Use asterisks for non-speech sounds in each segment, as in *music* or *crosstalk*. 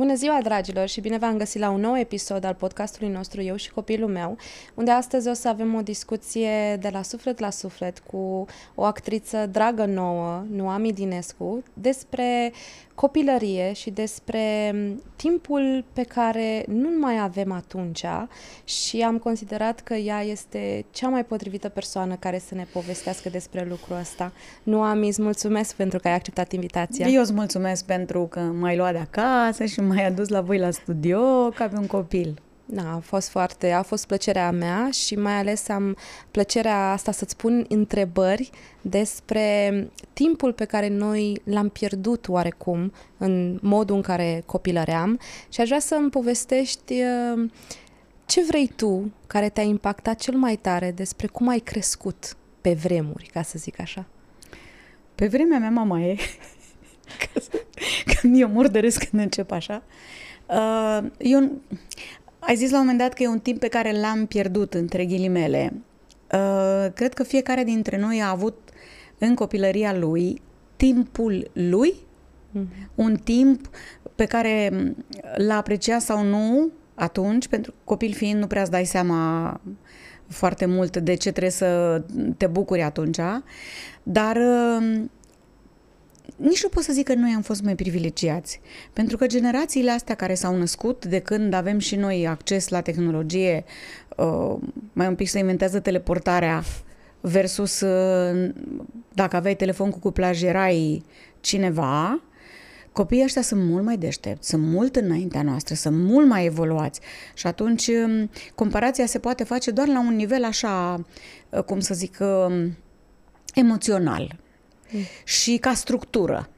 Bună ziua, dragilor, și bine v-am găsit la un nou episod al podcastului nostru Eu și copilul meu, unde astăzi o să avem o discuție de la suflet la suflet cu o actriță dragă nouă, Noami Dinescu, despre copilărie și despre timpul pe care nu mai avem atunci și am considerat că ea este cea mai potrivită persoană care să ne povestească despre lucrul ăsta. Noami, îți mulțumesc pentru că ai acceptat invitația. Eu îți mulțumesc pentru că m-ai luat de acasă și m-ai adus la voi la studio ca pe un copil. Da, a fost foarte, a fost plăcerea mea și mai ales am plăcerea asta să-ți pun întrebări despre timpul pe care noi l-am pierdut oarecum în modul în care copilăream și aș vrea să îmi povestești uh, ce vrei tu care te-a impactat cel mai tare despre cum ai crescut pe vremuri, ca să zic așa. Pe vremea mea mama e, că, că mi-e murdăresc când încep așa, uh, eu ai zis la un moment dat că e un timp pe care l-am pierdut, între ghilimele. Uh, cred că fiecare dintre noi a avut în copilăria lui timpul lui, mm-hmm. un timp pe care l-a apreciat sau nu atunci, pentru copil fiind nu prea îți dai seama foarte mult de ce trebuie să te bucuri atunci, dar uh, nici nu pot să zic că noi am fost mai privilegiați, pentru că generațiile astea care s-au născut de când avem și noi acces la tehnologie, uh, mai un pic să inventează teleportarea versus uh, dacă aveai telefon cu cuplaj erai cineva, copiii ăștia sunt mult mai deștepți, sunt mult înaintea noastră, sunt mult mai evoluați. Și atunci um, comparația se poate face doar la un nivel așa, uh, cum să zic, um, emoțional și ca structură,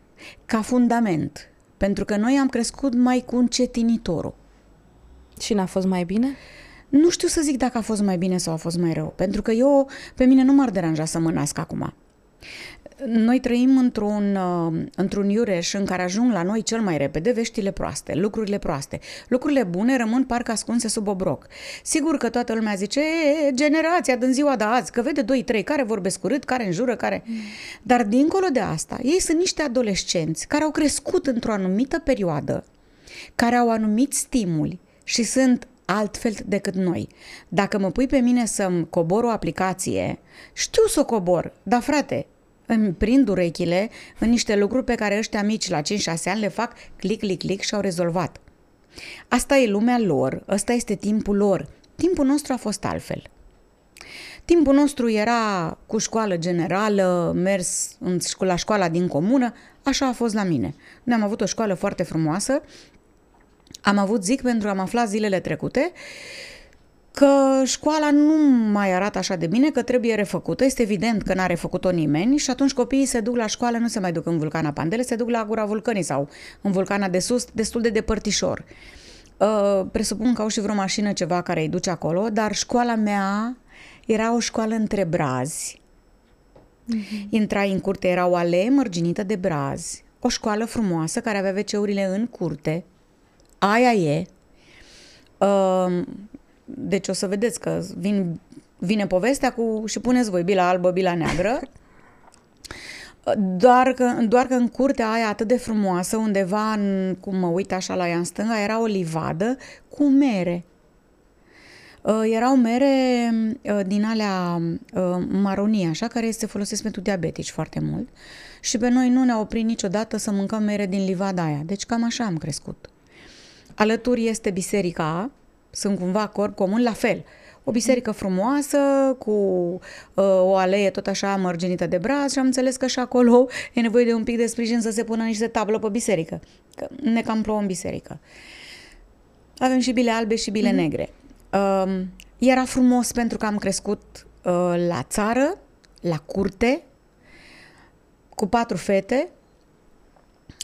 ca fundament. Pentru că noi am crescut mai cu încetinitorul. Și n-a fost mai bine? Nu știu să zic dacă a fost mai bine sau a fost mai rău, pentru că eu, pe mine nu m-ar deranja să mă nasc acum. Noi trăim într-un, uh, într-un iureș în care ajung la noi cel mai repede veștile proaste, lucrurile proaste. Lucrurile bune rămân parcă ascunse sub obroc. Sigur că toată lumea zice, e, generația din ziua de azi, că vede 2-3 care vorbesc urât, care înjură, care... Mm. Dar dincolo de asta, ei sunt niște adolescenți care au crescut într-o anumită perioadă, care au anumit stimuli și sunt altfel decât noi. Dacă mă pui pe mine să-mi cobor o aplicație, știu să o cobor, dar frate, îmi prind urechile în niște lucruri pe care ăștia mici la 5-6 ani le fac click, click, click și au rezolvat. Asta e lumea lor, ăsta este timpul lor. Timpul nostru a fost altfel. Timpul nostru era cu școală generală, mers în, la școala din comună, așa a fost la mine. Noi am avut o școală foarte frumoasă, am avut zic pentru că am aflat zilele trecute că școala nu mai arată așa de bine, că trebuie refăcută. Este evident că n-a refăcut-o nimeni și atunci copiii se duc la școală, nu se mai duc în vulcana Pandele, se duc la Gura Vulcanii sau în vulcana de sus, destul de depărtișor. Uh, presupun că au și vreo mașină ceva care îi duce acolo, dar școala mea era o școală între brazi. Mm-hmm. Intrai în curte, era o alee mărginită de brazi, o școală frumoasă care avea wc în curte. Aia e. Uh, deci o să vedeți că vin, vine povestea cu și puneți voi bila albă, bila neagră. Doar că, doar că în curtea aia atât de frumoasă, undeva, în, cum mă uit așa la ea în stânga, era o livadă cu mere. Uh, erau mere uh, din alea uh, maronie, așa, care se folosesc pentru diabetici foarte mult. Și pe noi nu ne-a oprit niciodată să mâncăm mere din livada aia. Deci cam așa am crescut. Alături este biserica, sunt cumva corp comun, la fel. O biserică frumoasă, cu uh, o alee tot așa mărginită de braz și am înțeles că și acolo e nevoie de un pic de sprijin să se pună niște tablă pe biserică. Că ne cam plouă în biserică. Avem și bile albe și bile mm-hmm. negre. Uh, era frumos pentru că am crescut uh, la țară, la curte, cu patru fete.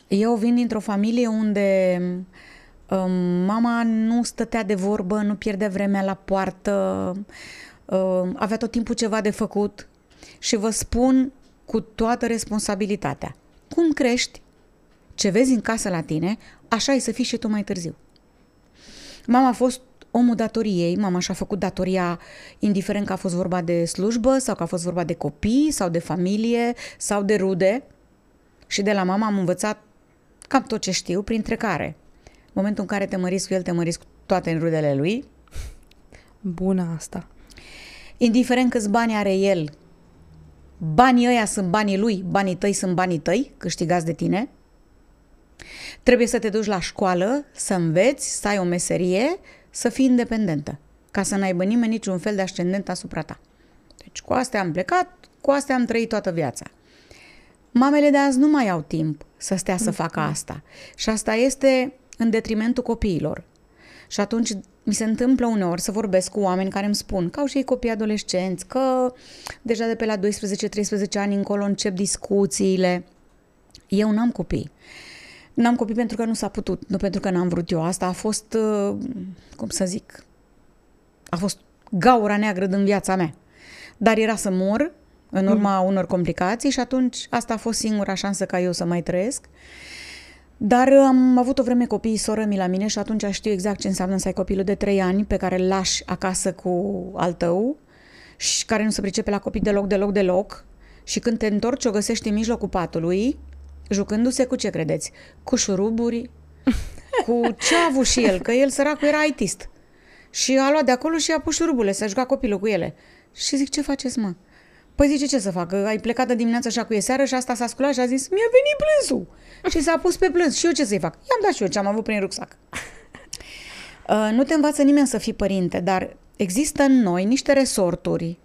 Eu vin dintr-o familie unde uh, Mama nu stătea de vorbă, nu pierdea vremea la poartă, avea tot timpul ceva de făcut și vă spun cu toată responsabilitatea. Cum crești, ce vezi în casă la tine, așa e să fii și tu mai târziu. Mama a fost omul datoriei, mama și-a făcut datoria indiferent că a fost vorba de slujbă sau că a fost vorba de copii sau de familie sau de rude. Și de la mama am învățat cam tot ce știu, printre care În momentul în care te măriți cu el, te măriți cu toate în rudele lui. Bună asta. Indiferent câți bani are el, banii ăia sunt banii lui, banii tăi sunt banii tăi, câștigați de tine. Trebuie să te duci la școală, să înveți, să ai o meserie, să fii independentă, ca să n-aibă nimeni niciun fel de ascendent asupra ta. Deci cu astea am plecat, cu astea am trăit toată viața. Mamele de azi nu mai au timp să stea să facă asta. Și asta este în detrimentul copiilor. Și atunci mi se întâmplă uneori să vorbesc cu oameni care îmi spun că au și ei copii adolescenți, că deja de pe la 12-13 ani încolo încep discuțiile. Eu n-am copii. N-am copii pentru că nu s-a putut, nu pentru că n-am vrut eu. Asta a fost, uh, cum să zic, a fost gaura neagră din viața mea. Dar era să mor în urma mm. unor complicații și atunci asta a fost singura șansă ca eu să mai trăiesc. Dar am avut o vreme copii soră mi la mine și atunci știu exact ce înseamnă să ai copilul de 3 ani pe care îl lași acasă cu al tău și care nu se pricepe la copii deloc, deloc, deloc și când te întorci o găsești în mijlocul patului jucându-se cu ce credeți? Cu șuruburi, *laughs* cu ce a avut și el, că el săracul era itist. Și a luat de acolo și a pus șuruburile, să juca copilul cu ele. Și zic, ce faceți, mă? Păi zice, ce să facă? Ai plecat de dimineață așa cu e seară și asta s-a sculat și a zis, mi-a venit plânsul. Și s-a pus pe plâns. Și eu ce să-i fac? I-am dat și eu ce am avut prin rucsac. Uh, nu te învață nimeni să fii părinte, dar există în noi niște resorturi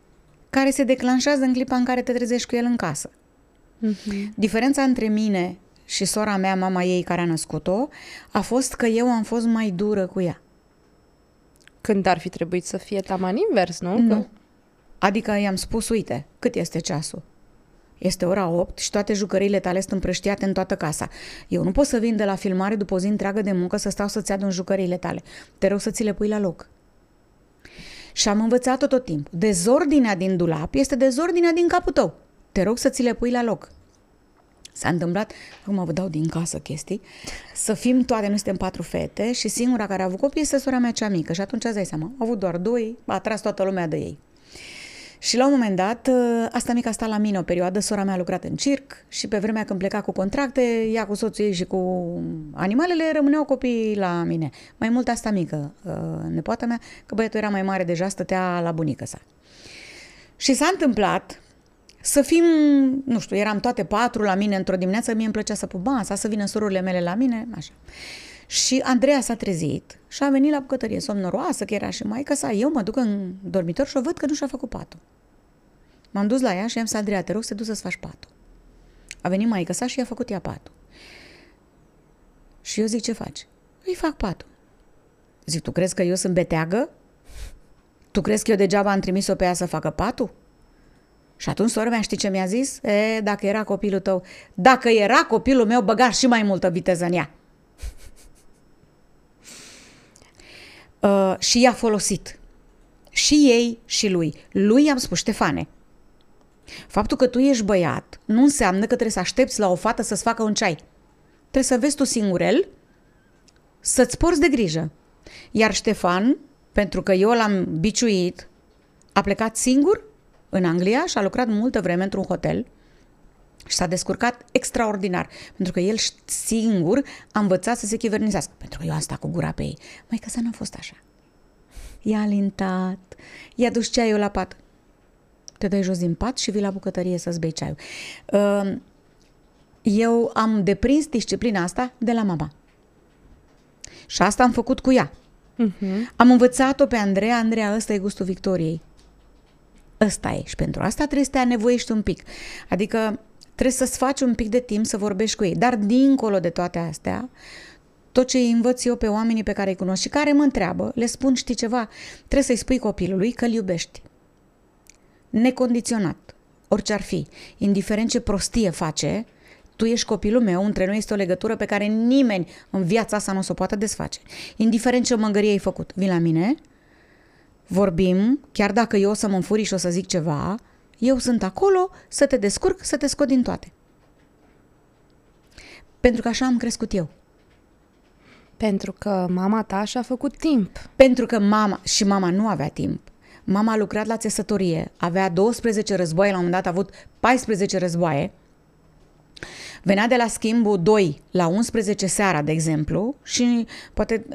care se declanșează în clipa în care te trezești cu el în casă. Uh-huh. Diferența între mine și sora mea, mama ei care a născut-o, a fost că eu am fost mai dură cu ea. Când ar fi trebuit să fie taman invers, nu? Nu. Că... Adică i-am spus, uite, cât este ceasul? Este ora 8 și toate jucăriile tale sunt împrăștiate în toată casa. Eu nu pot să vin de la filmare după o zi întreagă de muncă să stau să-ți adun jucăriile tale. Te rog să ți le pui la loc. Și am învățat-o tot timpul. Dezordinea din dulap este dezordinea din capul tău. Te rog să ți le pui la loc. S-a întâmplat, acum vă dau din casă chestii, să fim toate, noi suntem patru fete și singura care a avut copii este sora mea cea mică și atunci îți dai seama, au avut doar doi, a tras toată lumea de ei. Și la un moment dat, ă, asta mică a stat la mine o perioadă, sora mea a lucrat în circ și pe vremea când pleca cu contracte, ea cu soțul ei și cu animalele rămâneau copii la mine. Mai mult asta mică, ă, nepoata mea, că băiatul era mai mare deja, stătea la bunica sa. Și s-a întâmplat să fim, nu știu, eram toate patru la mine într-o dimineață, mie îmi plăcea să pup bansa, să vină surorile mele la mine, așa. Și Andreea s-a trezit și a venit la bucătărie, somnoroasă, că era și maica sa. Eu mă duc în dormitor și o văd că nu și-a făcut patul. M-am dus la ea și am zis, Andreea, te rog să duci să-ți faci patul. A venit maica sa și i-a făcut ea patul. Și eu zic, ce faci? Îi fac patul. Zic, tu crezi că eu sunt beteagă? Tu crezi că eu degeaba am trimis-o pe ea să facă patul? Și atunci sora mea știi ce mi-a zis? E, dacă era copilul tău, dacă era copilul meu, băga și mai multă viteză în ea. *laughs* uh, și i-a folosit. Și ei și lui. Lui i-am spus, Ștefane, faptul că tu ești băiat nu înseamnă că trebuie să aștepți la o fată să-ți facă un ceai. Trebuie să vezi tu singurel, să-ți porți de grijă. Iar Ștefan, pentru că eu l-am biciuit, a plecat singur în Anglia și a lucrat multă vreme într-un hotel și s-a descurcat extraordinar, pentru că el singur a învățat să se chivernizească. Pentru că eu am stat cu gura pe ei. Mai că să n-a fost așa. I-a alintat, i-a dus ceaiul la pat. Te dai jos din pat și vii la bucătărie să-ți bei ceaiul. Ehm, eu am deprins disciplina asta de la mama. Și asta am făcut cu ea. Uh-huh. Am învățat-o pe Andreea, Andreea, ăsta e gustul victoriei. Ăsta e. Și pentru asta trebuie să te anevoiești un pic. Adică trebuie să-ți faci un pic de timp să vorbești cu ei. Dar dincolo de toate astea, tot ce îi învăț eu pe oamenii pe care îi cunosc și care mă întreabă, le spun, știi ceva, trebuie să-i spui copilului că îl iubești. Necondiționat. Orice ar fi. Indiferent ce prostie face, tu ești copilul meu, între noi este o legătură pe care nimeni în viața asta nu o să o poată desface. Indiferent ce mângărie ai făcut, vii la mine, vorbim, chiar dacă eu o să mă înfuriș și o să zic ceva, eu sunt acolo să te descurc, să te scot din toate. Pentru că așa am crescut eu. Pentru că mama ta și-a făcut timp. Pentru că mama, și mama nu avea timp. Mama a lucrat la țesătorie, avea 12 războaie, la un moment dat a avut 14 războaie. Venea de la schimbul 2 la 11 seara, de exemplu, și poate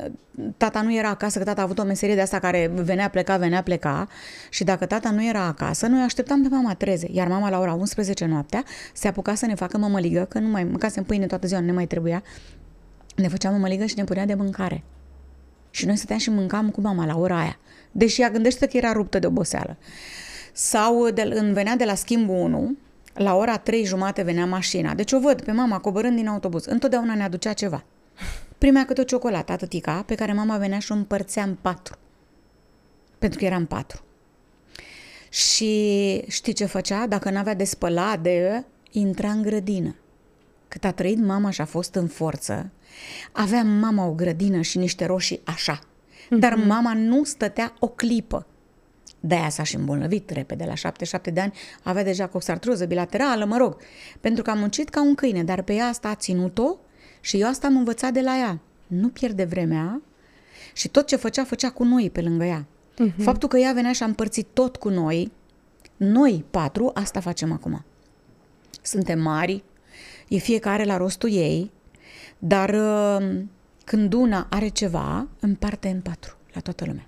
tata nu era acasă, că tata a avut o meserie de asta care venea, pleca, venea, pleca și dacă tata nu era acasă, noi așteptam pe mama treze, iar mama la ora 11 noaptea se apuca să ne facă mămăligă, că nu mai mâncasem pâine toată ziua, nu ne mai trebuia, ne făcea mămăligă și ne punea de mâncare. Și noi stăteam și mâncam cu mama la ora aia. Deși ea gândește că era ruptă de oboseală. Sau de, în venea de la schimbul 1, la ora 3 jumate venea mașina. Deci o văd pe mama coborând din autobuz. Întotdeauna ne aducea ceva. Primea câte o ciocolată, atâtica, pe care mama venea și o împărțea în patru. Pentru că eram patru. Și știi ce făcea? Dacă n-avea de spălat, de intra în grădină. Cât a trăit mama și a fost în forță, avea mama o grădină și niște roșii așa. Dar mhm. mama nu stătea o clipă. De-aia s-a și îmbolnăvit repede, la 7-7 de ani avea deja coxartroză bilaterală, mă rog, pentru că a muncit ca un câine, dar pe ea asta a ținut-o și eu asta am învățat de la ea. Nu pierde vremea și tot ce făcea, făcea cu noi pe lângă ea. Uh-huh. Faptul că ea venea și a împărțit tot cu noi, noi patru, asta facem acum. Suntem mari, e fiecare la rostul ei, dar uh, când una are ceva, împarte în patru, la toată lumea.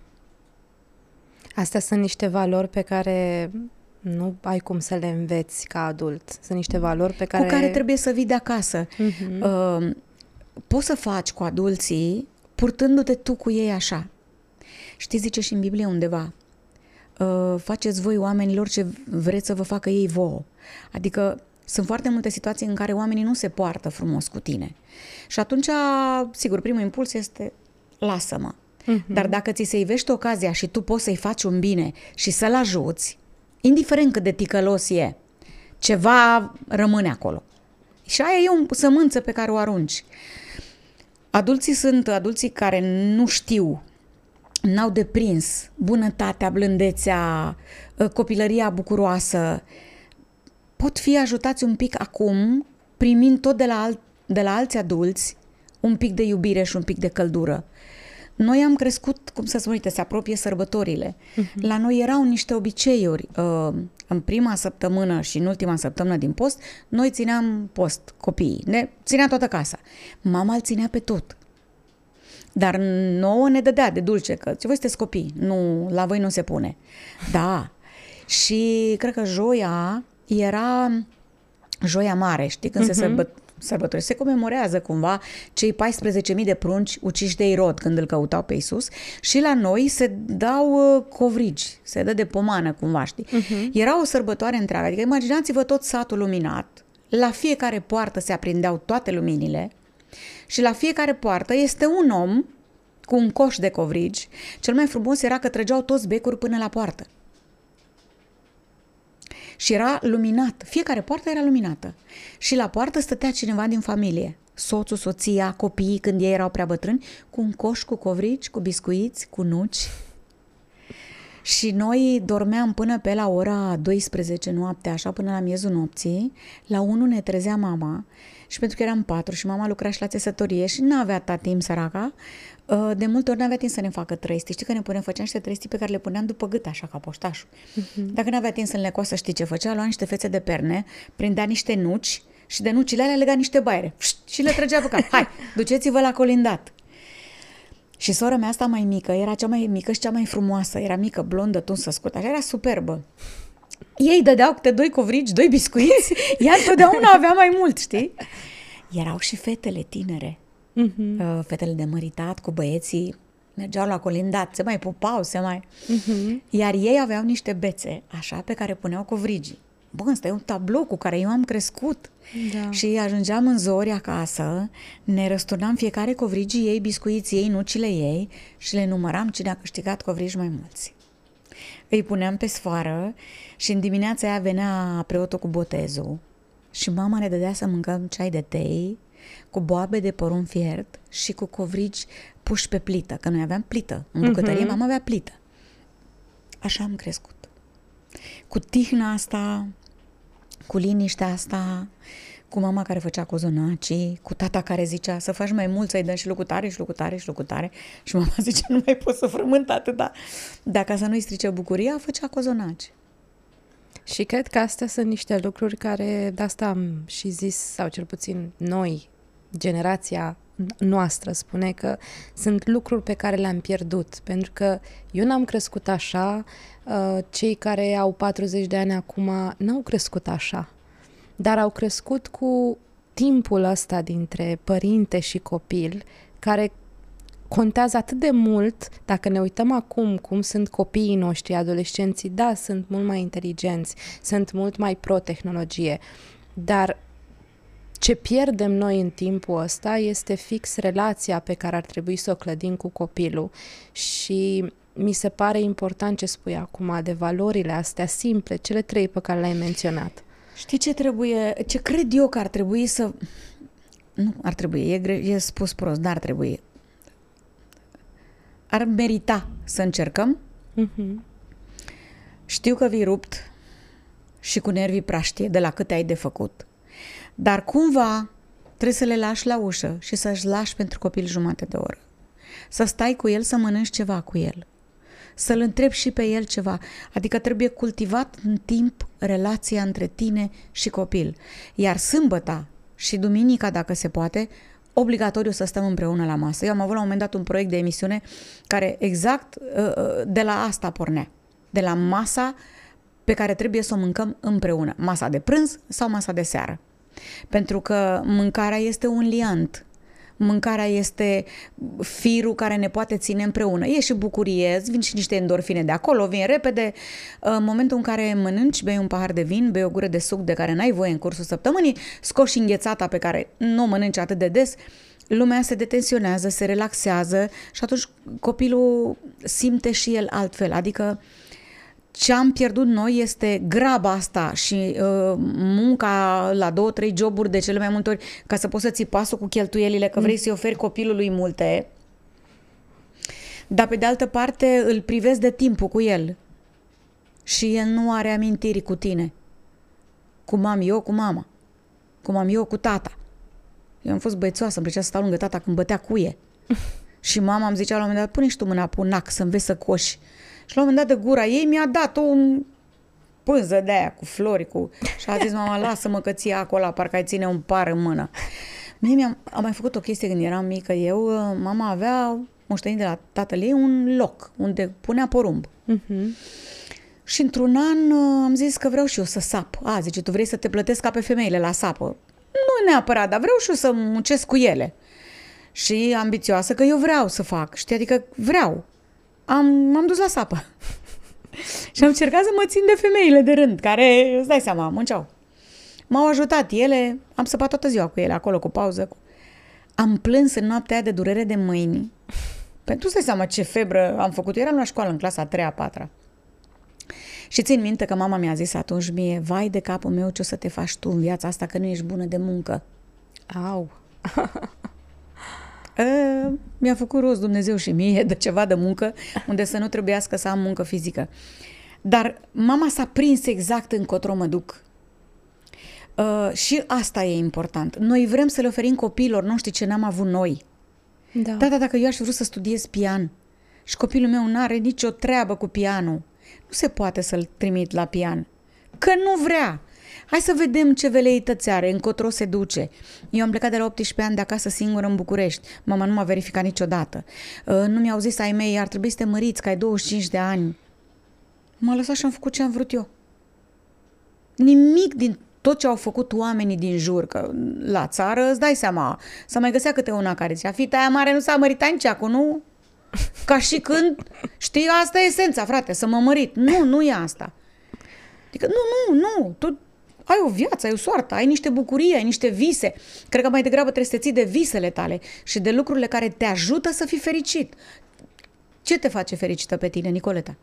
Astea sunt niște valori pe care nu ai cum să le înveți ca adult. Sunt niște valori pe care... Cu care trebuie să vii de acasă. Uh-huh. Uh, poți să faci cu adulții purtându-te tu cu ei așa. Știi, zice și în Biblie undeva, uh, faceți voi oamenilor ce vreți să vă facă ei vouă. Adică sunt foarte multe situații în care oamenii nu se poartă frumos cu tine. Și atunci, sigur, primul impuls este lasă-mă. Uh-huh. Dar dacă ți se ivește ocazia și tu poți să-i faci un bine și să-l ajuți, indiferent cât de ticălos e, ceva rămâne acolo. Și aia e o sămânță pe care o arunci. Adulții sunt adulții care nu știu, n-au deprins bunătatea, blândețea, copilăria bucuroasă. Pot fi ajutați un pic acum, primind tot de la, alt, de la alți adulți un pic de iubire și un pic de căldură. Noi am crescut, cum să spun, uite, se apropie sărbătorile. Uh-huh. La noi erau niște obiceiuri. Uh, în prima săptămână și în ultima săptămână din post, noi țineam post, copiii. Ne ținea toată casa. Mama îl ținea pe tot. Dar nouă ne dădea de dulce, că voi sunteți copii, nu, la voi nu se pune. Da. Și cred că joia era joia mare, știi, când uh-huh. se mhm. sărbă, sărbători. Se comemorează cumva cei 14.000 de prunci uciși de Irod când îl căutau pe Isus și la noi se dau uh, covrigi, se dă de pomană cumva, știi? Uh-huh. Era o sărbătoare întreagă, adică imaginați-vă tot satul luminat, la fiecare poartă se aprindeau toate luminile și la fiecare poartă este un om cu un coș de covrigi. Cel mai frumos era că trăgeau toți becuri până la poartă și era luminat. Fiecare poartă era luminată. Și la poartă stătea cineva din familie. Soțul, soția, copiii, când ei erau prea bătrâni, cu un coș cu covrici, cu biscuiți, cu nuci. Și noi dormeam până pe la ora 12 noaptea, așa până la miezul nopții. La 1 ne trezea mama și pentru că eram patru și mama lucra și la țesătorie și nu avea ta timp săraca, Uh, de multe ori n-avea timp să ne facă trăisti. Știi că ne puneam, făceam niște trăisti pe care le puneam după gât, așa ca poștașul. Uh-huh. Dacă n-avea timp să le coasă, știi ce făcea? Lua niște fețe de perne, prindea niște nuci și de nucile alea lega niște baiere și le trăgea pe cap. Hai, *laughs* duceți-vă la colindat. Și sora mea asta mai mică, era cea mai mică și cea mai frumoasă. Era mică, blondă, tunsă, scurtă, așa era superbă. Ei dădeau câte doi covrigi, doi biscuiți, *laughs* ea întotdeauna avea mai mult, știi? Erau și fetele tinere, uh-huh. fetele de măritat cu băieții mergeau la colindat, se mai pupau, se mai... Uh-huh. Iar ei aveau niște bețe, așa, pe care puneau covrigii. Bă, ăsta e un tablou cu care eu am crescut. Da. Și ajungeam în zori acasă, ne răsturnam fiecare covrigii ei, biscuiții ei, nucile ei și le număram cine a câștigat covrigi mai mulți. Îi puneam pe sfoară și în dimineața aia venea preotul cu botezul și mama ne dădea să mâncăm ceai de tei cu boabe de porumb fiert și cu covrigi puși pe plită, că noi aveam plită. În bucătărie uh-huh. mama avea plită. Așa am crescut. Cu tihna asta, cu liniștea asta, cu mama care făcea cozonacii, cu tata care zicea să faci mai mult, să-i dăm și lucrutare și lucrutare și lucrutare și mama *laughs* zicea nu mai pot să frământ atâta. Dacă să nu-i strice bucuria, făcea cozonaci. Și cred că astea sunt niște lucruri care, de asta am și zis, sau cel puțin noi, generația noastră spune că sunt lucruri pe care le-am pierdut, pentru că eu n-am crescut așa, uh, cei care au 40 de ani acum n-au crescut așa, dar au crescut cu timpul ăsta dintre părinte și copil, care contează atât de mult, dacă ne uităm acum cum sunt copiii noștri, adolescenții, da, sunt mult mai inteligenți, sunt mult mai pro-tehnologie, dar ce pierdem noi în timpul ăsta este fix relația pe care ar trebui să o clădim cu copilul și mi se pare important ce spui acum de valorile astea simple, cele trei pe care le-ai menționat. Știi ce trebuie, ce cred eu că ar trebui să... Nu, ar trebui, e, gre... e spus prost, dar ar trebui. Ar merita să încercăm. Uh-huh. Știu că vii rupt și cu nervii praștie de la câte ai de făcut. Dar cumva trebuie să le lași la ușă și să-și lași pentru copil jumate de oră. Să stai cu el, să mănânci ceva cu el. Să-l întrebi și pe el ceva. Adică trebuie cultivat în timp relația între tine și copil. Iar sâmbăta și duminica, dacă se poate, obligatoriu să stăm împreună la masă. Eu am avut la un moment dat un proiect de emisiune care exact uh, uh, de la asta pornea. De la masa pe care trebuie să o mâncăm împreună. Masa de prânz sau masa de seară. Pentru că mâncarea este un liant. Mâncarea este firul care ne poate ține împreună. E și bucurie, vin și niște endorfine de acolo, vin repede. În momentul în care mănânci, bei un pahar de vin, bei o gură de suc de care n-ai voie în cursul săptămânii, scoși înghețata pe care nu o mănânci atât de des, lumea se detensionează, se relaxează și atunci copilul simte și el altfel. Adică uh, ce am pierdut noi este graba asta și uh, munca la două, trei joburi de cele mai multe ori ca să poți să ții pasul cu cheltuielile, că vrei mm. să-i oferi copilului multe. Dar pe de altă parte îl privezi de timpul cu el și el nu are amintiri cu tine. Cum am eu cu mama. Cum am eu cu tata. Eu am fost băiețoasă, îmi plăcea să stau lângă tata când bătea cuie. *laughs* și mama îmi zicea la un moment dat, pune și tu mâna pe un nac să înveți să coși. Și la un moment dat de gura ei mi-a dat o pânză de aia cu flori cu... și a zis mama, lasă-mă că ții acolo, parcă ai ține un par în mână. Mie mi-am am mai făcut o chestie când eram mică. Eu, uh, mama avea moștenit de la tatăl ei un loc unde punea porumb. Uh-huh. Și într-un an uh, am zis că vreau și eu să sap. A, zice, tu vrei să te plătesc ca pe femeile la sapă. Nu neapărat, dar vreau și eu să muncesc cu ele. Și ambițioasă că eu vreau să fac. Știi, adică vreau am, m-am dus la sapă. *laughs* și am încercat să mă țin de femeile de rând, care, îți dai seama, munceau. M-au ajutat ele, am săpat toată ziua cu ele, acolo, cu pauză. Cu... Am plâns în noaptea aia de durere de mâini. Pentru să seama ce febră am făcut. Eu eram la școală în clasa a treia, a patra. Și țin minte că mama mi-a zis atunci mie, vai de capul meu ce o să te faci tu în viața asta, că nu ești bună de muncă. Au! *laughs* Uh, mi-a făcut rost Dumnezeu și mie de ceva de muncă unde să nu trebuiască să am muncă fizică. Dar mama s-a prins exact încotro mă duc. Uh, și asta e important. Noi vrem să le oferim copiilor noștri ce n-am avut noi. Da. da, da, dacă eu aș vrea să studiez pian și copilul meu nu are nicio treabă cu pianul, nu se poate să-l trimit la pian. Că nu vrea. Hai să vedem ce veleități are, încotro se duce. Eu am plecat de la 18 ani de acasă singură în București. Mama nu m-a verificat niciodată. Uh, nu mi-au zis ai mei, ar trebui să te măriți, că ai 25 de ani. M-a lăsat și am făcut ce am vrut eu. Nimic din tot ce au făcut oamenii din jur, că la țară îți dai seama, să mai găsea câte una care zicea, fita aia mare nu s-a mărit nici acum, nu? Ca și când, știi, asta e esența, frate, să mă mărit. Nu, nu e asta. Adică nu, nu, nu, tu ai o viață, ai o soartă, ai niște bucurii, ai niște vise. Cred că mai degrabă trebuie să te ții de visele tale și de lucrurile care te ajută să fii fericit. Ce te face fericită pe tine, Nicoleta?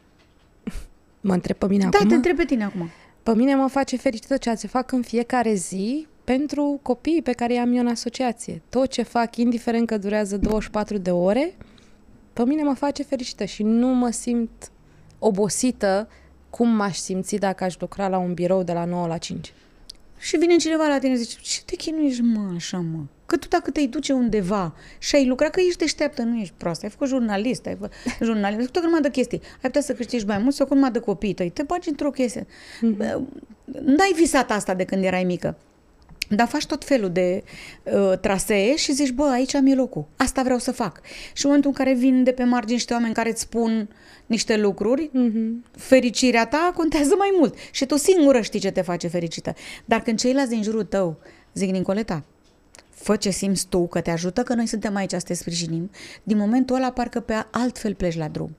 Mă întreb pe mine da, acum? Da, te întreb pe tine acum. Pe mine mă face fericită ceea ce fac în fiecare zi pentru copiii pe care i-am eu în asociație. Tot ce fac, indiferent că durează 24 de ore, pe mine mă face fericită și nu mă simt obosită cum m-aș simți dacă aș lucra la un birou de la 9 la 5. Și vine cineva la tine și zice, ce te chinuiești, mă, așa, mă? Că tu dacă te-ai duce undeva și ai lucrat, că ești deșteaptă, nu ești proastă, ai făcut jurnalist, ai făcut *laughs* jurnalist, ai făcut o grămadă de chestii, ai putea să câștigi mai mult sau cu numai de copiii tăi, te bagi într-o chestie. Mm-hmm. N-ai visat asta de când erai mică. Dar faci tot felul de uh, trasee și zici, bă, aici am e locul, asta vreau să fac. Și în momentul în care vin de pe margini niște oameni care îți spun niște lucruri, mm-hmm. fericirea ta contează mai mult. Și tu singură știi ce te face fericită. Dar când ceilalți din jurul tău zic, Nicoleta, fă ce simți tu, că te ajută, că noi suntem aici să te sprijinim, din momentul ăla parcă pe altfel pleci la drum.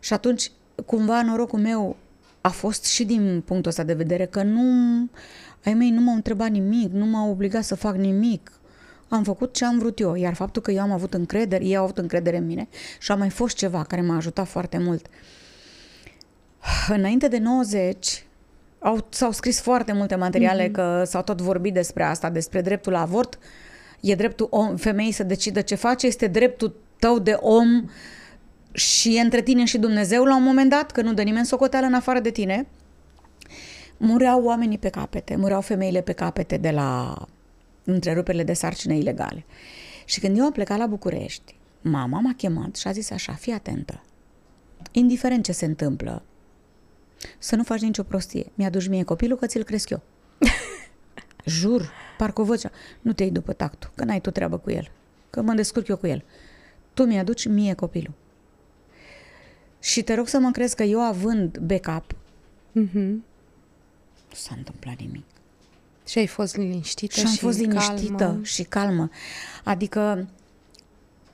Și atunci, cumva, norocul meu a fost și din punctul ăsta de vedere că nu, ai mei nu m-au întrebat nimic, nu m-au obligat să fac nimic. Am făcut ce am vrut eu, iar faptul că eu am avut încredere, ei au avut încredere în mine și a mai fost ceva care m-a ajutat foarte mult. Înainte de 90, au, s-au scris foarte multe materiale mm-hmm. că s-au tot vorbit despre asta, despre dreptul la avort. E dreptul om, femeii să decidă ce face, este dreptul tău de om și e între tine și Dumnezeu la un moment dat, că nu dă nimeni socoteală în afară de tine. Mureau oamenii pe capete, mureau femeile pe capete de la întreruperile de sarcină ilegale. Și când eu am plecat la București, mama m-a chemat și a zis așa, fii atentă. Indiferent ce se întâmplă, să nu faci nicio prostie. Mi-aduci mie copilul că ți-l cresc eu. *laughs* Jur, parcă o vocea. Nu te iei după tactul, că n-ai tu treabă cu el. Că mă descurc eu cu el. Tu mi-aduci mie copilul. Și te rog să mă crezi că eu având backup, mm-hmm. nu s-a întâmplat nimic. Și ai fost liniștită și am și fost liniștită calmă. și calmă. Adică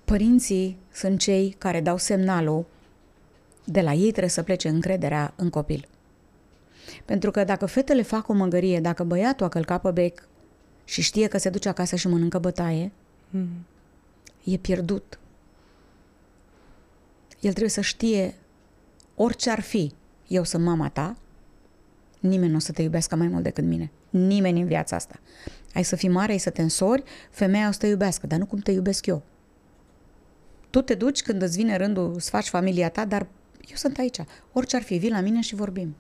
părinții sunt cei care dau semnalul de la ei trebuie să plece încrederea în copil. Pentru că dacă fetele fac o măgărie, dacă băiatul a călcat pe bec și știe că se duce acasă și mănâncă bătaie, mm. e pierdut. El trebuie să știe orice ar fi, eu sunt mama ta, nimeni nu o să te iubească mai mult decât mine. Nimeni în viața asta. Ai să fii mare, ai să te însori, femeia o să te iubească, dar nu cum te iubesc eu. Tu te duci când îți vine rândul să faci familia ta, dar eu sunt aici. Orice ar fi, vii la mine și vorbim.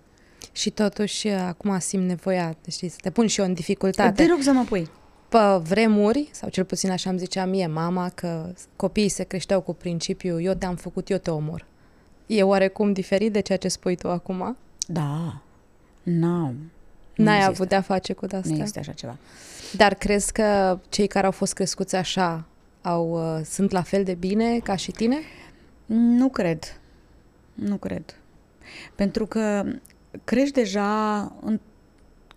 Și totuși acum simt nevoia, știi, să te pun și eu în dificultate. Te rog să mă pui. Pe vremuri, sau cel puțin așa îmi zicea mie mama, că copiii se creșteau cu principiul eu te-am făcut, eu te omor. E oarecum diferit de ceea ce spui tu acum? Da. Nu. N-ai există. avut de-a face cu asta? Nu este așa ceva. Dar crezi că cei care au fost crescuți așa au, uh, sunt la fel de bine ca și tine? Nu cred. Nu cred. Pentru că crești deja în,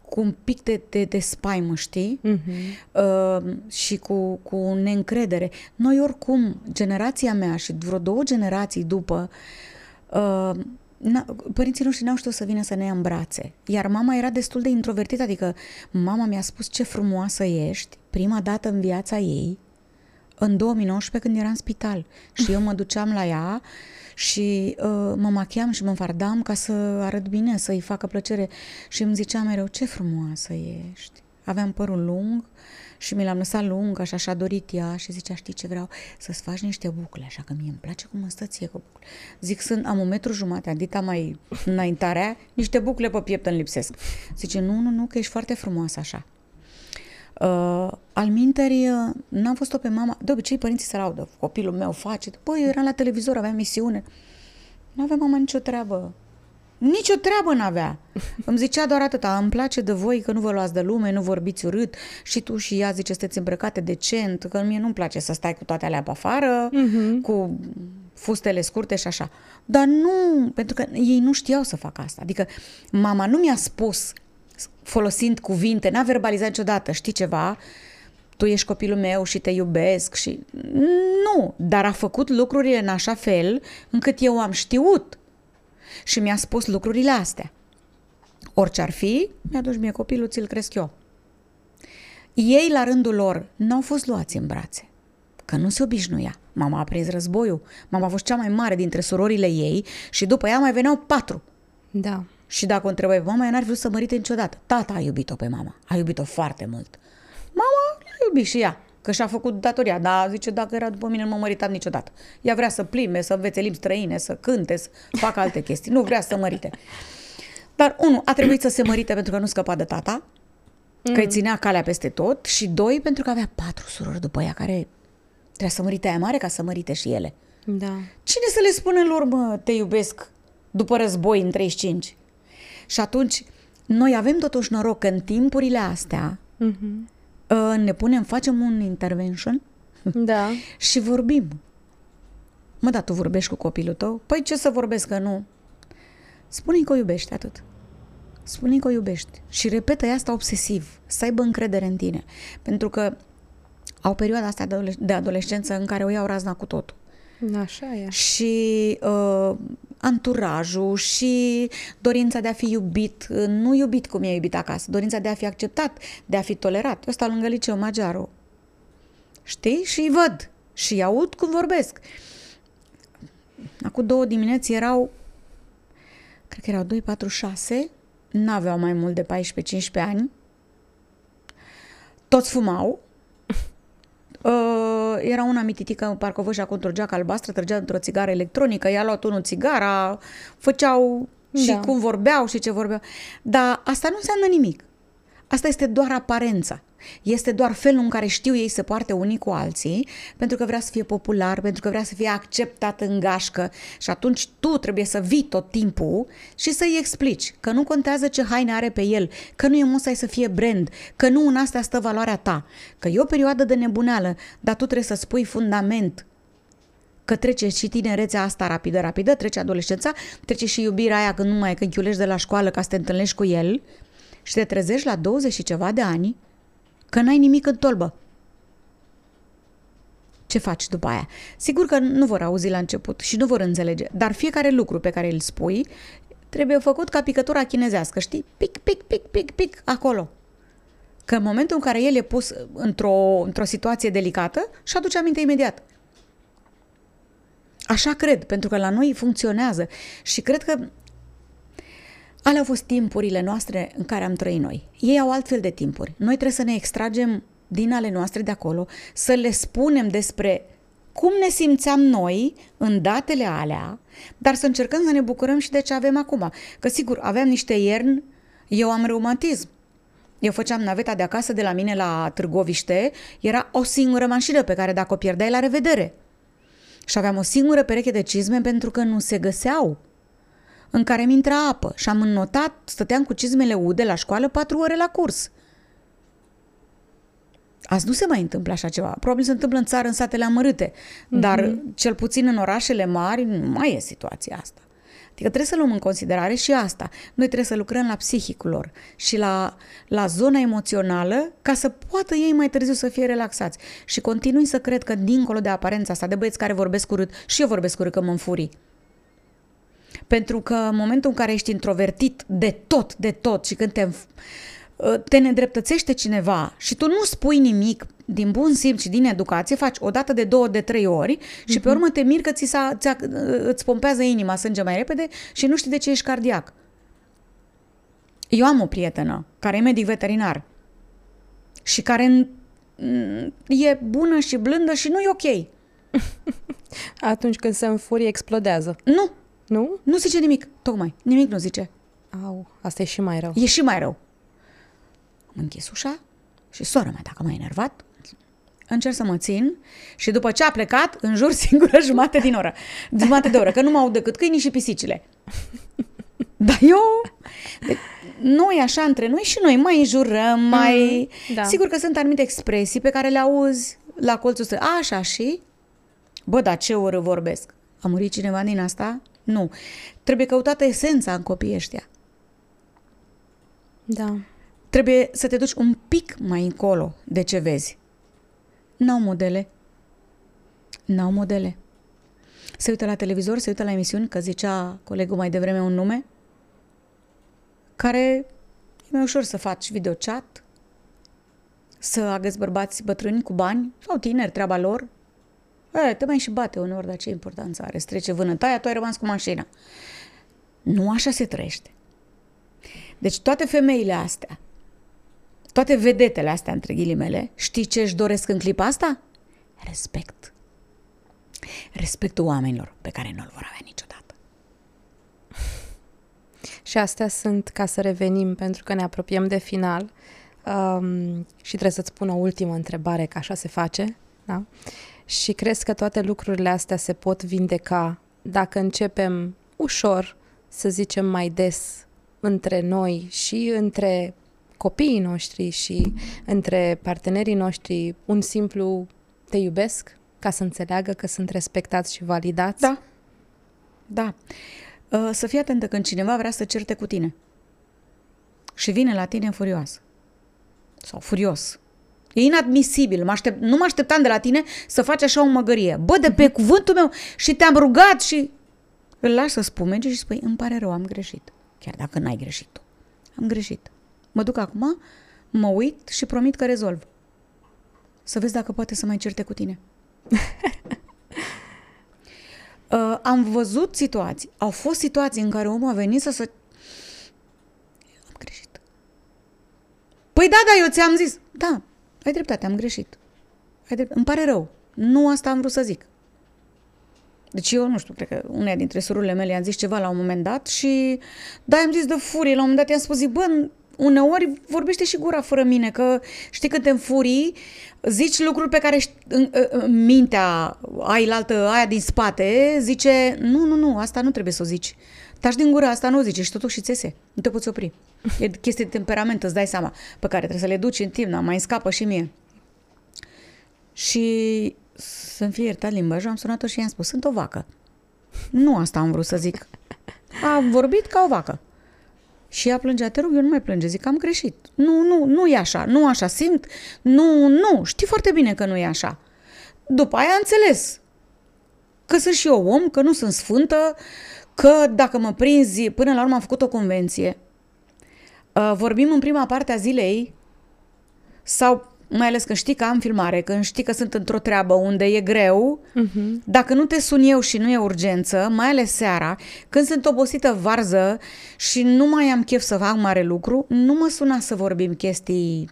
cu un pic de, de, de spaimă, știi? Uh-huh. Uh, și cu, cu neîncredere. Noi oricum, generația mea și vreo două generații după, uh, părinții noștri n-au știut să vină să ne ia în brațe. Iar mama era destul de introvertită, adică mama mi-a spus ce frumoasă ești, prima dată în viața ei, în 2019 când era în spital. Și eu mă duceam la ea și uh, mă machiam și mă fardam ca să arăt bine, să-i facă plăcere și îmi zicea mereu, ce frumoasă ești. Aveam părul lung și mi l-am lăsat lung, așa și-a dorit ea și zicea, știi ce vreau? Să-ți faci niște bucle, așa că mie îmi place cum îmi stă ție cu bucle. Zic, sunt, am un metru jumate, Adita mai înaintarea, niște bucle pe piept îmi lipsesc. Zice, nu, nu, nu, că ești foarte frumoasă așa. Uh, al minteri, uh, n-am fost-o pe mama, de obicei părinții se laudă, copilul meu face, păi eu eram la televizor, aveam misiune. Nu avea mama nicio treabă. Nici o treabă n-avea. *laughs* Îmi zicea doar atâta, îmi place de voi că nu vă luați de lume, nu vorbiți urât și tu și ea zice sunteți îmbrăcate decent, că mie nu-mi place să stai cu toate alea pe afară, uh-huh. cu fustele scurte și așa. Dar nu, pentru că ei nu știau să facă asta. Adică mama nu mi-a spus folosind cuvinte, n-a verbalizat niciodată, știi ceva, tu ești copilul meu și te iubesc și... Nu, dar a făcut lucrurile în așa fel încât eu am știut și mi-a spus lucrurile astea. Orice ar fi, mi-a dus mie copilul, ți-l cresc eu. Ei, la rândul lor, n-au fost luați în brațe, că nu se obișnuia. Mama a prins războiul, mama a fost cea mai mare dintre surorile ei și după ea mai veneau patru. Da. Și dacă o întrebai pe mama, ea n-ar vrut să mărite niciodată. Tata a iubit-o pe mama. A iubit-o foarte mult. Mama l-a iubit și ea, că și-a făcut datoria. Dar zice, dacă era după mine, nu mă măritam niciodată. Ea vrea să plimbe, să învețe limbi străine, să cânte, să facă alte chestii. Nu vrea să mărite. Dar, unul, a trebuit să se mărite pentru că nu scăpa de tata. că îi ținea calea peste tot și doi, pentru că avea patru surori după ea care trebuia să mărite aia mare ca să mărite și ele. Da. Cine să le spună lor, mă, te iubesc după război în 35? Și atunci, noi avem totuși noroc că în timpurile astea Mhm. uh, ne punem, facem un intervention Da. *laughs* și vorbim. Mă, da, tu vorbești cu copilul tău? Păi ce să vorbesc că nu? Spune-i că o iubești, atât. Spune-i că o iubești. Și repetă asta obsesiv, să aibă încredere în tine. Pentru că au perioada asta de adole- de adolescență în care o iau razna cu totul. Așa e. Și uh, anturajul și dorința de a fi iubit, uh, nu iubit cum e iubit acasă, dorința de a fi acceptat, de a fi tolerat. Eu stau lângă liceu Magiaro. Știi? Și îi văd. Și îi aud cum vorbesc. Acum două dimineți erau, cred că erau 2, 4, 6, n-aveau mai mult de 14-15 ani. Toți fumau. Uh, era una mititică în parcovășa cu într-o geacă albastră, trăgea într-o țigară electronică, i-a luat unul țigara, făceau și Da. cum vorbeau și ce vorbeau. Dar asta nu înseamnă nimic. Asta este doar aparența. Este doar felul în care știu ei să poarte unii cu alții, pentru că vrea să fie popular, pentru că vrea să fie acceptat în gașcă. Și atunci tu trebuie să vii tot timpul și să-i explici că nu contează ce haine are pe el, că nu e musai să fie brand, că nu în asta stă valoarea ta, că e o perioadă de nebuneală, dar tu trebuie să spui fundament, că trece și tinerețea asta rapidă, rapidă, trece adolescența, trece și iubirea aia când nu mai e, când chiulești de la școală ca să te întâlnești cu el și te trezești la 20 și ceva de ani că n-ai nimic în tolbă. Ce faci după aia? Sigur că nu vor auzi la început și nu vor înțelege, dar fiecare lucru pe care îl spui trebuie făcut ca picătura chinezească, știi? Pic, pic, pic, pic, pic, acolo. Că în momentul în care el e pus într-o, într-o situație delicată, și aduce aminte imediat. Așa cred, pentru că la noi funcționează și cred că alea au fost timpurile noastre în care am trăit noi. Ei au altfel de timpuri. Noi trebuie să ne extragem din ale noastre de acolo, să le spunem despre cum ne simțeam noi în datele alea, dar să încercăm să ne bucurăm și de ce avem acum. Că sigur, aveam niște ierni, eu am reumatism. Eu făceam naveta de acasă de la mine la Târgoviște, era o singură mașină pe care dacă o pierdeai, la revedere. Și aveam o singură pereche de cizme pentru că nu se găseau în care mi intra apă și am înnotat, stăteam cu cizmele ude la școală patru ore la curs. Azi nu se mai întâmplă așa ceva. Probabil se întâmplă în țară, în satele amărâte, dar cel puțin în orașele mari nu mai e situația asta. Adică trebuie să luăm în considerare și asta. Noi trebuie să lucrăm la psihicul lor și la, la zona emoțională ca să poată ei mai târziu să fie relaxați. Și continui să cred că dincolo de aparența asta, de băieți care vorbesc urât, și eu vorbesc urât că mă înfurii. Pentru că în momentul în care ești introvertit de tot, de tot și când te, te nedreptățește cineva și tu nu spui nimic din bun simț și din educație, faci o dată de două, de trei ori și pe urmă te miri că ți s-a, ți îți pompează inima sânge mai repede și nu știi de ce ești cardiac. Eu am o prietenă care e medic veterinar și care e bună și blândă și nu e ok. *laughs* Atunci când se înfurie, explodează. Nu, Nu? nu zice nimic, tocmai, nimic nu zice. Au, asta e și mai rău. E și mai rău. Am închis ușa și sora mea, dacă m-a enervat, încerc să mă țin și după ce a plecat, în jur *laughs* singură jumate din oră. Jumate de oră, că nu mă aud decât câinii și pisicile. Dar eu... De, noi așa între noi și noi mai înjurăm, mai... Mm, da. Sigur că sunt anumite expresii pe care le auzi la colțul străzi. Așa și... Bă, dar ce ură vorbesc? A murit cineva din asta? Nu. Trebuie căutată esența în copiii ăștia. Da. Trebuie să te duci un pic mai încolo de ce vezi. N-au modele. N-au modele. Se uită la televizor, se uită la emisiuni, că zicea colegul mai devreme un nume, care e mai ușor să faci videochat, să agăți bărbați bătrâni cu bani sau tineri, treaba lor. E, te mai și bate uneori, dar ce importanță are? Îți trece vânătaia, tu ai rămas cu mașina. Nu așa se trăiește. Deci toate femeile astea, toate vedetele astea, între ghilimele, știi ce își doresc în clipa asta? Respect. Respectul oamenilor pe care nu-l vor avea niciodată. Și astea sunt, ca să revenim, pentru că ne apropiem de final, um, și trebuie să-ți pun o ultimă întrebare, că așa se face, da? Și crezi că toate lucrurile astea se pot vindeca dacă începem ușor, să zicem mai des, între noi și între copiii noștri și între partenerii noștri un simplu te iubesc ca să înțeleagă că sunt respectați și validați? Da. Da. Uh, să fii atentă când cineva vrea să certe cu tine și vine la tine furioasă sau furios. E inadmisibil. Mă aștept, nu mă așteptam de la tine să faci așa o măgărie. Bă, de pe cuvântul meu și te-am rugat și... Îl lași să spumege și spui, îmi pare rău, am greșit. Chiar dacă n-ai greșit tu. Am greșit. Mă duc acum, mă uit și promit că rezolv. Să vezi dacă poate să mai certe cu tine. *laughs* uh, am văzut situații, au fost situații în care omul a venit să se... Am greșit. Păi da, da, eu ți-am zis. Da, ai dreptate, am greșit. Ai drept... Îmi pare rău. Nu asta am vrut să zic. Deci eu, nu știu, cred că una dintre sururile mele i-am zis ceva la un moment dat și da, am zis de furie. La un moment dat i-am spus, zic, bă, uneori vorbește și gura fără mine, că știi când te înfurii, zici lucruri pe care în, în mintea ai altă, aia din spate, zice, nu, nu, nu, asta nu trebuie să o zici. Taci din gură, asta nu o zici și totuși țese. Nu te poți opri. E chestie de temperament, îți dai seama, pe care trebuie să le duci în timp, mai mai scapă și mie. Și să-mi fie iertat limbajul, am sunat-o și i-am spus, sunt o vacă. Nu asta am vrut să zic. A vorbit ca o vacă. Și ea plângea, te rog, eu nu mai plânge, zic, am greșit. Nu, nu, nu e așa, nu așa simt, nu, nu, știi foarte bine că nu e așa. După aia a înțeles că sunt și eu om, că nu sunt sfântă, că dacă mă prinzi, până la urmă am făcut o convenție. Uh, vorbim în prima parte a zilei sau mai ales când știi că am filmare, când știi că sunt într-o treabă unde e greu, uh-huh. dacă nu te sun eu și nu e urgență, mai ales seara, când sunt obosită varză și nu mai am chef să fac mare lucru, nu mă suna să vorbim chestii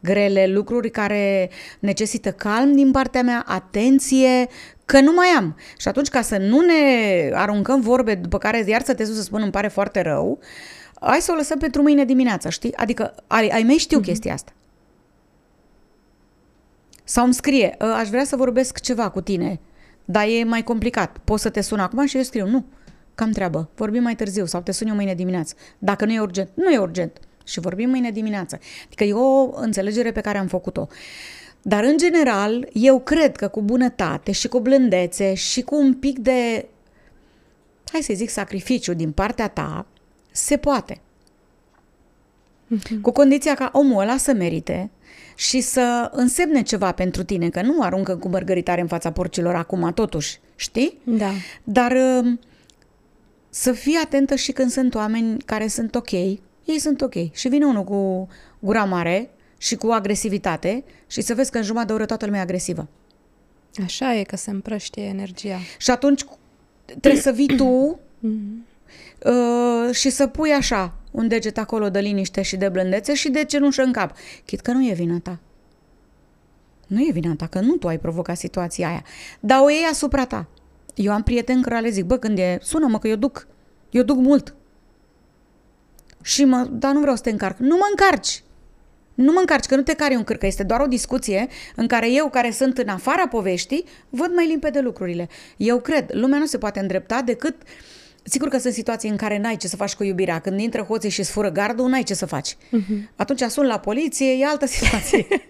grele, lucruri care necesită calm din partea mea, atenție, că nu mai am. Și atunci, ca să nu ne aruncăm vorbe după care iar să te să spun îmi pare foarte rău, hai să o lăsăm pentru mâine dimineața, știi? Adică ai, ai mei știu uh-huh. chestia asta. Sau îmi scrie, ă, aș vrea să vorbesc ceva cu tine, dar e mai complicat. Poți să te sun acum și eu scriu, nu, cam treabă, vorbim mai târziu sau te sun eu mâine dimineață. Dacă nu e urgent, nu e urgent și vorbim mâine dimineață. Adică e o înțelegere pe care am făcut-o. Dar, în general, eu cred că cu bunătate și cu blândețe și cu un pic de, hai să zic, sacrificiu din partea ta, se poate. Mm-hmm. Cu condiția ca omul ăla să merite și să însemne ceva pentru tine, că nu aruncă cu mărgăritare în fața porcilor acum, totuși, știi? Da. Dar um, să fii atentă și când sunt oameni care sunt ok, ei sunt ok. Și vine unul cu gura mare și cu agresivitate și să vezi că în jumătate de oră toată lumea e agresivă. Așa e, că se împrăștie energia. Și atunci trebuie să vii tu mm-hmm. *clears throat* uh, și să pui așa, un deget acolo de liniște și de blândețe și de cenușă în cap. Chit că nu e vina ta. Nu e vina ta, că nu tu ai provocat situația aia. Dar o iei asupra ta. Eu am prieteni care le zic, bă, când e, sună-mă că eu duc. Eu duc mult. Și mă, dar nu vreau să te încarc. Nu mă încarci. Nu mă încarci, că nu te cari un cârcă. Este doar o discuție în care eu, care sunt în afara poveștii, văd mai limpede lucrurile. Eu cred, lumea nu se poate îndrepta decât uh, Sigur că sunt situații în care n-ai ce să faci cu iubirea. Când intră hoții și sfură gardul, n-ai ce să faci. Uh-huh. Atunci sun la poliție, e altă situație. *laughs*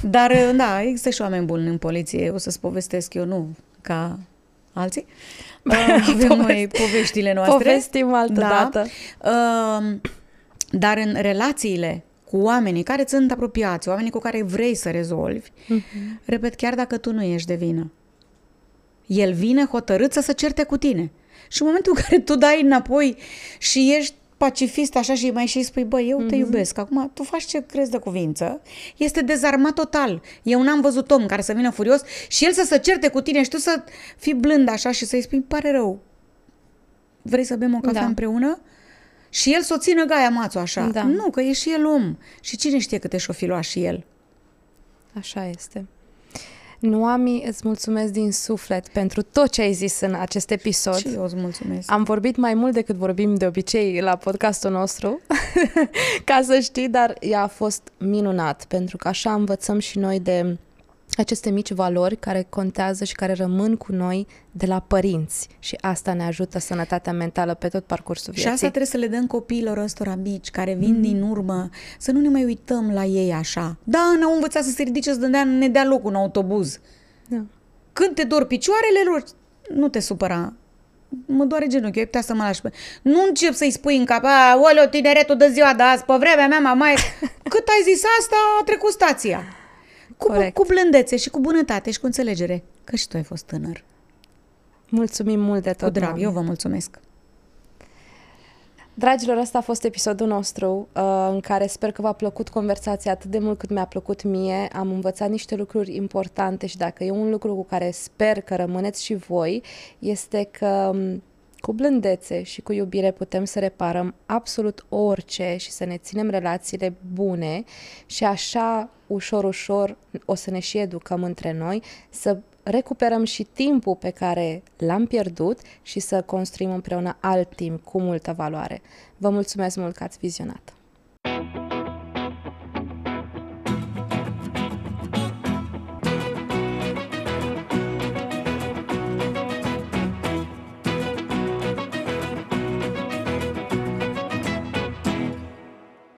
Dar, da, există și oameni buni în poliție. O să-ți povestesc eu, nu ca alții. Uh, avem noi poveștile noastre. Povestim altă da. dată. Uh, dar în relațiile cu oamenii care sunt apropiați, oamenii cu care vrei să rezolvi, uh-huh. repet, chiar dacă tu nu ești de vină, el vine hotărât să se certe cu tine. Și în momentul în care tu dai înapoi și ești pacifist așa și mai și spui, bă, eu te mm-hmm. iubesc, acum tu faci ce crezi de cuvință, este dezarmat total. Eu n-am văzut om care să vină furios și el să se certe cu tine și tu să fii blând așa și să-i spui, pare rău, vrei să bem o cafea da. împreună? Și el să o țină gaia mațul așa. Da. Nu, că e și el om. Și cine știe câte și-o fi luat și el. Așa este. Noami, îți mulțumesc din suflet pentru tot ce ai zis în acest episod. Și eu îți mulțumesc. Am vorbit mai mult decât vorbim de obicei la podcastul nostru. *laughs* ca să știi, dar ea a fost minunat, pentru că așa învățăm și noi de aceste mici valori care contează și care rămân cu noi de la părinți și asta ne ajută sănătatea mentală pe tot parcursul vieții. Și asta trebuie să le dăm copiilor ăstora mici care vin mm-hmm. din urmă, să nu ne mai uităm la ei așa. Da, ne-au învățat să se ridice, să dea, ne dea loc un autobuz. Da. Când te dor picioarele lor, nu te supăra. Mă doare genunchiul, ai putea să mă lași pe... Nu încep să-i spui în cap, a, oleo, tineretul de ziua de azi, pe vremea mea, mai *laughs* Cât ai zis asta, a trecut stația. Cu, cu blândețe și cu bunătate și cu înțelegere, că și tu ai fost tânăr. Mulțumim mult de tot. Cu drag, eu vă mulțumesc. Dragilor, ăsta a fost episodul nostru uh, în care sper că v-a plăcut conversația atât de mult cât mi-a plăcut mie. Am învățat niște lucruri importante și dacă e un lucru cu care sper că rămâneți și voi, este că um, cu blândețe și cu iubire putem să reparăm absolut orice și să ne ținem relațiile bune și așa ușor, ușor o să ne și educăm între noi să recuperăm și timpul pe care l-am pierdut și să construim împreună alt timp cu multă valoare. Vă mulțumesc mult că ați vizionat!